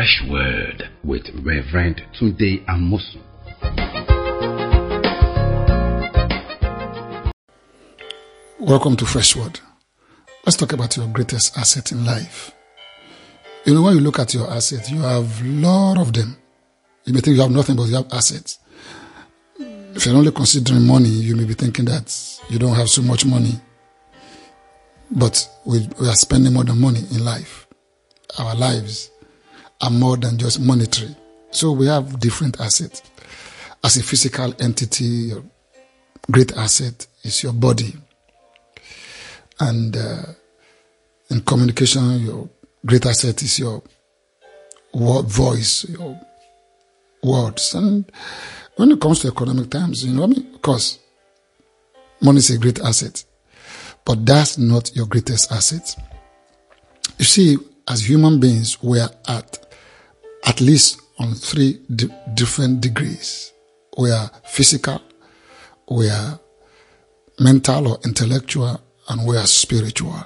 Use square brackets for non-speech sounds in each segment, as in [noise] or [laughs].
Fresh Word with Reverend Tunde Amosu. Welcome to Fresh Word. Let's talk about your greatest asset in life. You know, when you look at your assets, you have a lot of them. You may think you have nothing, but you have assets. If you're only considering money, you may be thinking that you don't have so much money. But we, we are spending more than money in life. Our lives are more than just monetary. So we have different assets. As a physical entity, your great asset is your body. And uh, in communication, your great asset is your word, voice, your words. And when it comes to economic terms, you know, I mean, of course, money is a great asset, but that's not your greatest asset. You see, as human beings, we are at at least on three di- different degrees. We are physical, we are mental or intellectual, and we are spiritual.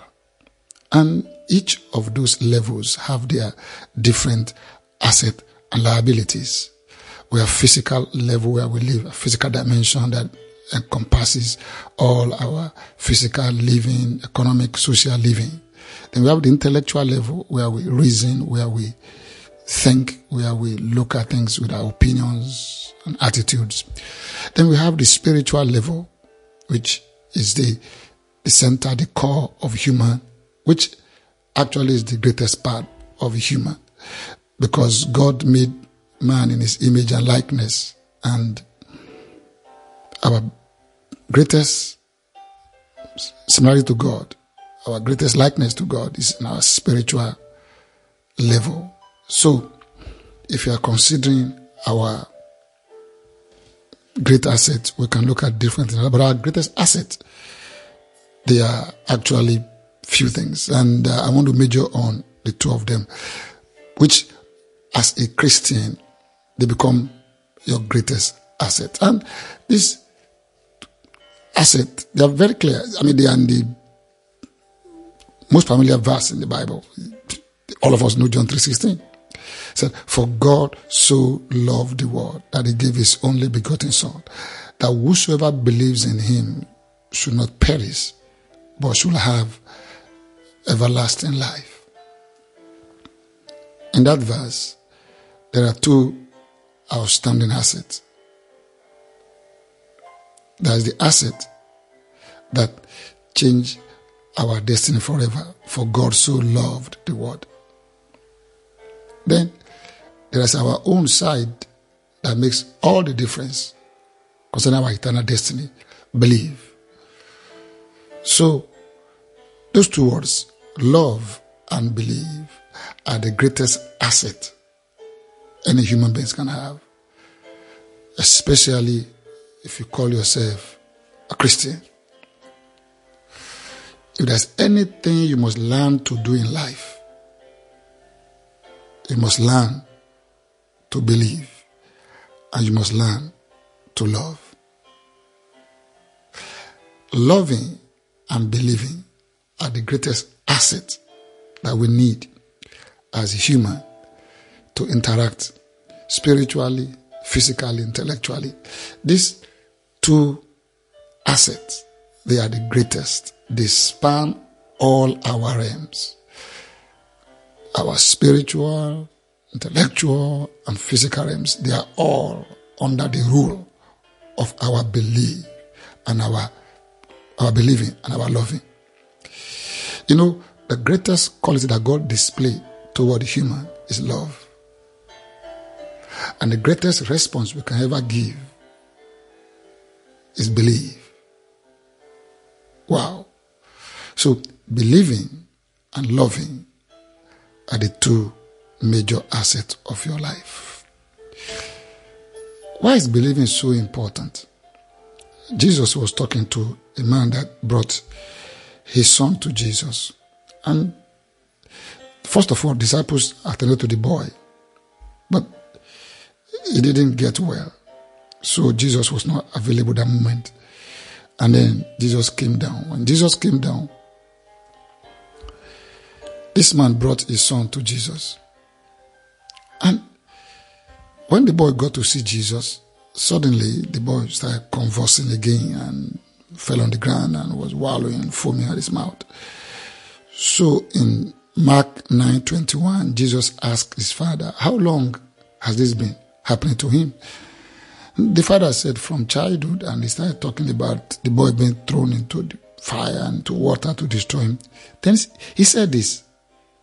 And each of those levels have their different asset and liabilities. We have physical level where we live, a physical dimension that encompasses all our physical living, economic, social living. Then we have the intellectual level where we reason, where we think, where we look at things with our opinions and attitudes. Then we have the spiritual level, which is the, the center, the core of human, which actually is the greatest part of human because God made man in his image and likeness and our greatest similarity to God, our greatest likeness to God is in our spiritual level. So, if you are considering our great assets, we can look at different things. But our greatest asset, they are actually few things. And uh, I want to major on the two of them, which as a Christian, they become your greatest asset. And this asset, they are very clear. I mean, they are in the most familiar verse in the Bible. All of us know John 3.16. said, For God so loved the world that he gave his only begotten son, that whosoever believes in him should not perish, but should have everlasting life. In that verse, there are two outstanding assets. There is the asset that changed our destiny forever, for God so loved the world. Then there is our own side that makes all the difference concerning our eternal destiny. Believe. So, those two words, love and believe, are the greatest asset any human beings can have, especially if you call yourself a Christian. If there's anything you must learn to do in life, you must learn to believe and you must learn to love. Loving and believing are the greatest asset that we need as a human to interact spiritually, physically, intellectually. These two assets, they are the greatest. They span all our realms. Our spiritual, intellectual, and physical realms, they are all under the rule of our belief and our, our believing and our loving. You know, the greatest quality that God displayed toward human is love. And the greatest response we can ever give is believe. Wow. So believing and loving are the two major asset of your life. Why is believing so important? Jesus was talking to a man that brought his son to Jesus. And first of all, disciples attended to the boy. But he didn't get well. So Jesus was not available that moment. And then Jesus came down. When Jesus came down, this man brought his son to Jesus. And when the boy got to see Jesus, suddenly the boy started convulsing again and fell on the ground and was wallowing, and foaming at his mouth. So in Mark 9:21, Jesus asked his father, "How long has this been happening to him?" The father said, "From childhood," and he started talking about the boy being thrown into the fire and to water to destroy him. Then he said this.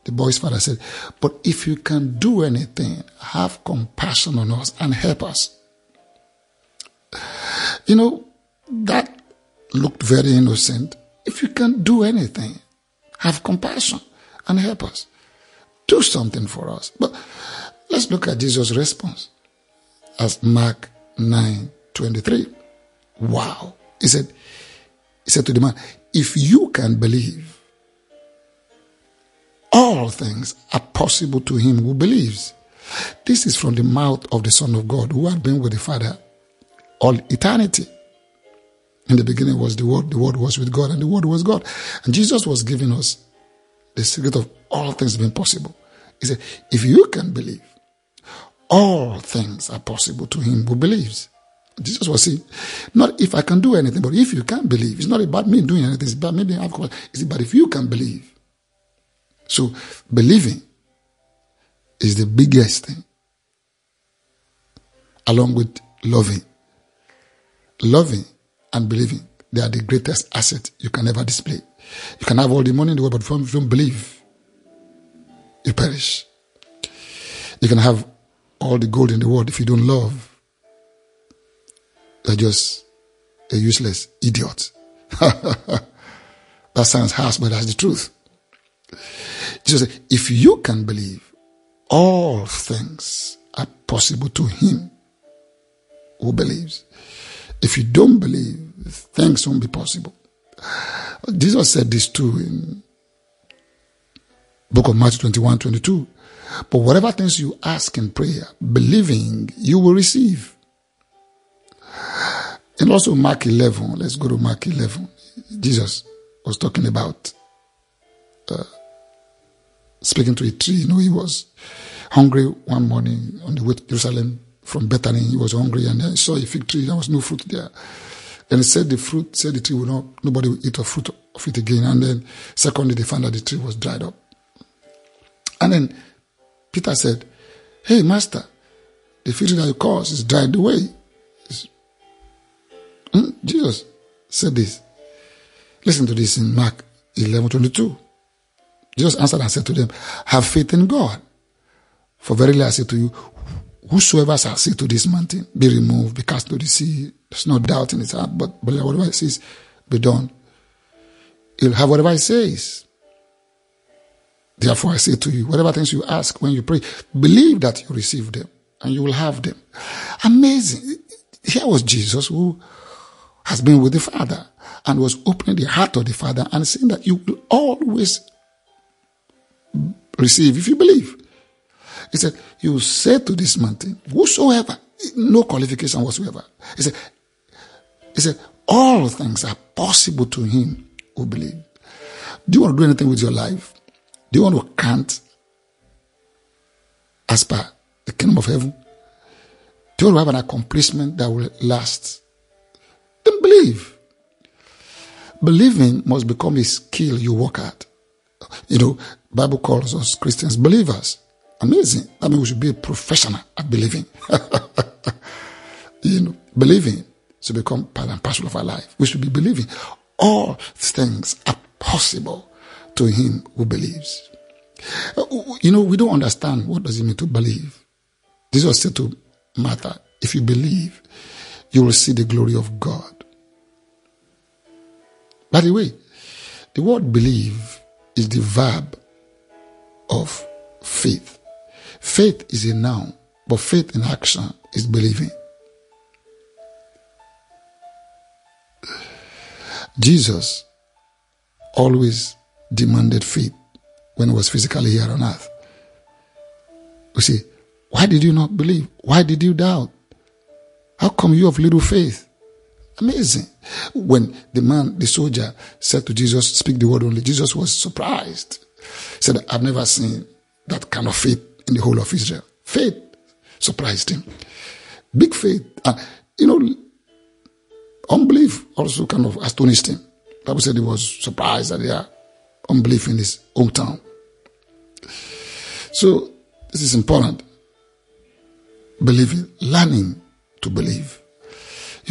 The boy's father said, But if you can do anything, have compassion on us and help us. You know, that looked very innocent. If you can do anything, have compassion and help us. Do something for us. But let's look at Jesus' response as Mark 9 23. Wow. He said, He said to the man, If you can believe, all things are possible to him who believes. This is from the mouth of the Son of God who had been with the Father all eternity. In the beginning was the Word, the Word was with God, and the Word was God. And Jesus was giving us the secret of all things being possible. He said, If you can believe, all things are possible to him who believes. Jesus was saying, not if I can do anything, but if you can believe. It's not about me doing anything, it's about me being It's about if you can believe. So believing is the biggest thing, along with loving. Loving and believing, they are the greatest asset you can ever display. You can have all the money in the world, but if you don't believe, you perish. You can have all the gold in the world if you don't love. You're just a useless idiot. [laughs] that sounds harsh, but that's the truth. Jesus said, if you can believe, all things are possible to him who believes. If you don't believe, things won't be possible. Jesus said this too in book of Matthew 21, 22. But whatever things you ask in prayer, believing, you will receive. And also Mark 11, let's go to Mark 11. Jesus was talking about uh, speaking to a tree. You know, he was hungry one morning on the way to Jerusalem from Bethany. He was hungry and he saw a fig tree. There was no fruit there. And he said the fruit, said the tree will not, nobody will eat of fruit of it again. And then secondly, they found that the tree was dried up. And then Peter said, Hey, master, the fig tree that you caused is dried away. Hmm? Jesus said this. Listen to this in Mark 11 22. Jesus answered and said to them, Have faith in God. For verily I say to you, whosoever shall say to this mountain, be removed, be cast to the sea, there's no doubt in his heart, but whatever he says, be done. He'll have whatever he says. Therefore I say to you, whatever things you ask when you pray, believe that you receive them and you will have them. Amazing. Here was Jesus who has been with the Father and was opening the heart of the Father and saying that you will always receive if you believe. He said, You say to this mountain, whosoever, no qualification whatsoever. He said, He said, All things are possible to him who believes. Do you want to do anything with your life? Do you want to count as per the kingdom of heaven? Do you want to have an accomplishment that will last? Then believe. Believing must become a skill you work at. You know, Bible calls us Christians believers. Amazing. I mean, we should be a professional at believing. [laughs] you know, believing should become part and parcel of our life. We should be believing. All things are possible to him who believes. Uh, you know, we don't understand what does it mean to believe. Was said to Martha, if you believe, you will see the glory of God. By the way, the word believe is the verb of faith. Faith is a noun, but faith in action is believing. Jesus always demanded faith when he was physically here on earth. You see, why did you not believe? Why did you doubt? How come you have little faith? Amazing. When the man, the soldier, said to Jesus, Speak the word only, Jesus was surprised. He said, I've never seen that kind of faith in the whole of Israel. Faith surprised him. Big faith. Uh, you know, unbelief also kind of astonished him. Bible said he was surprised at their unbelief in his hometown. So this is important. Believing, learning to believe.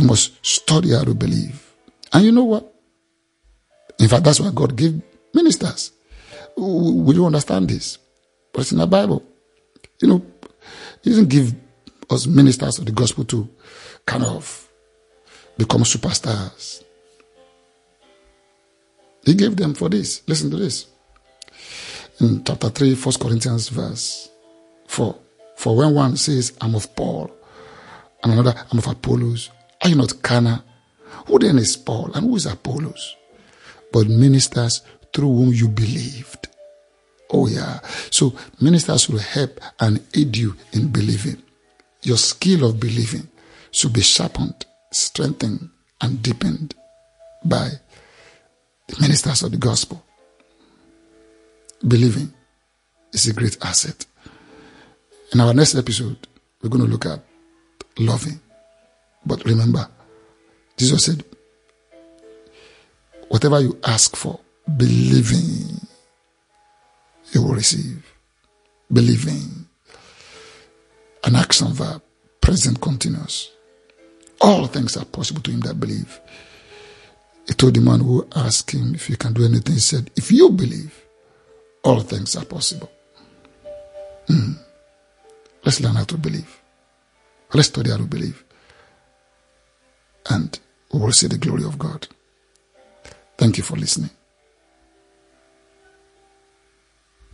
You must study how to believe. And you know what? In fact, that's why God gave ministers. We don't understand this, but it's in the Bible. You know, He doesn't give us ministers of the gospel to kind of become superstars. He gave them for this. Listen to this. In chapter 3, 1 Corinthians, verse 4. For when one says, I'm of Paul, and another, I'm of Apollos, are you not carnal? Who then is Paul and who is Apollos? But ministers through whom you believed. Oh, yeah. So ministers will help and aid you in believing. Your skill of believing should be sharpened, strengthened, and deepened by the ministers of the gospel. Believing is a great asset. In our next episode, we're going to look at loving. But remember, Jesus said, whatever you ask for, believing, you will receive. Believing. An action verb, present continuous. All things are possible to him that believe. He told the man who asked him if he can do anything, he said, If you believe, all things are possible. Mm. Let's learn how to believe. Let's study how to believe. And we will see the glory of God. Thank you for listening.